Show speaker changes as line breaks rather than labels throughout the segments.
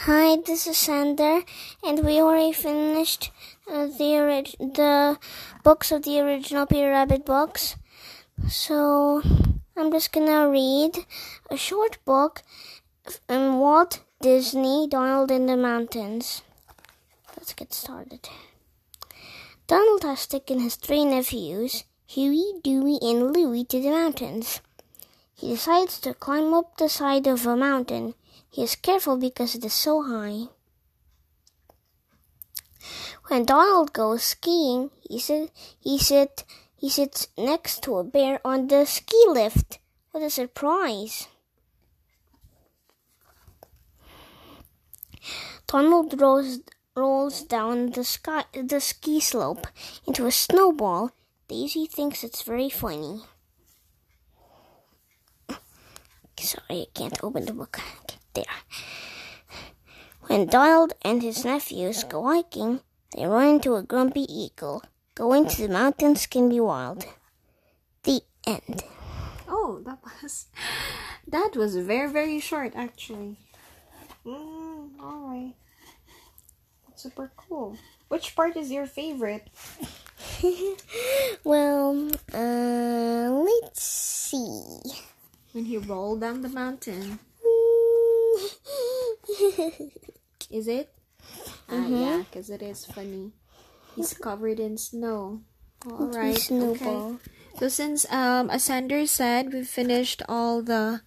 Hi, this is Sander, and we already finished uh, the orig- the books of the original Peter Rabbit books. So I'm just gonna read a short book from Walt Disney, Donald in the Mountains. Let's get started. Donald has taken his three nephews, Huey, Dewey, and Louie, to the mountains. He decides to climb up the side of a mountain. He is careful because it is so high. When Donald goes skiing, he sit, he sit, he sits next to a bear on the ski lift. What a surprise! Donald rolls rolls down the sky the ski slope into a snowball. Daisy thinks it's very funny. Sorry, I can't open the book. There. When Donald and his nephews go hiking, they run into a grumpy eagle. Going to the mountains can be wild. The end.
Oh, that was that was very very short actually. Mm, all right. Super cool. Which part is your favorite?
well, see.
When he rolled down the mountain. Is it? Ah,
Mhm.
yeah, because it is funny. He's covered in snow. All right.
Snowball.
Okay. So since um, as Sander said, we've finished all the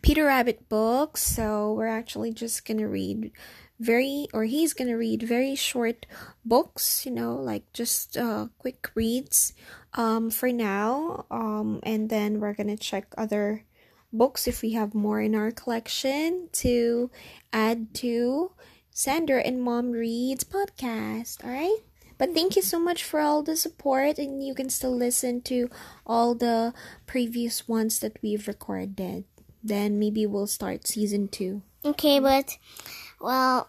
Peter Rabbit books, so we're actually just gonna read very, or he's gonna read very short books. You know, like just uh, quick reads. Um, for now. Um, and then we're gonna check other books if we have more in our collection to add to Sander and Mom Reads podcast. All right. But thank you so much for all the support, and you can still listen to all the previous ones that we've recorded. Then maybe we'll start season two.
Okay, but well,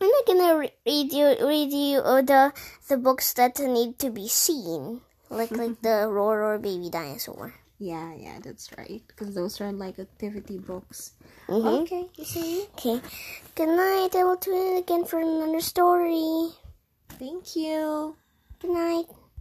I'm not gonna re- read you read you uh, the the books that need to be seen, like like the Roar or Baby Dinosaur.
Yeah, yeah, that's right. Because those are like activity books.
Mhm.
Okay, you see?
Okay. Good night. I will tune in again for another story.
Thank you.
Good night.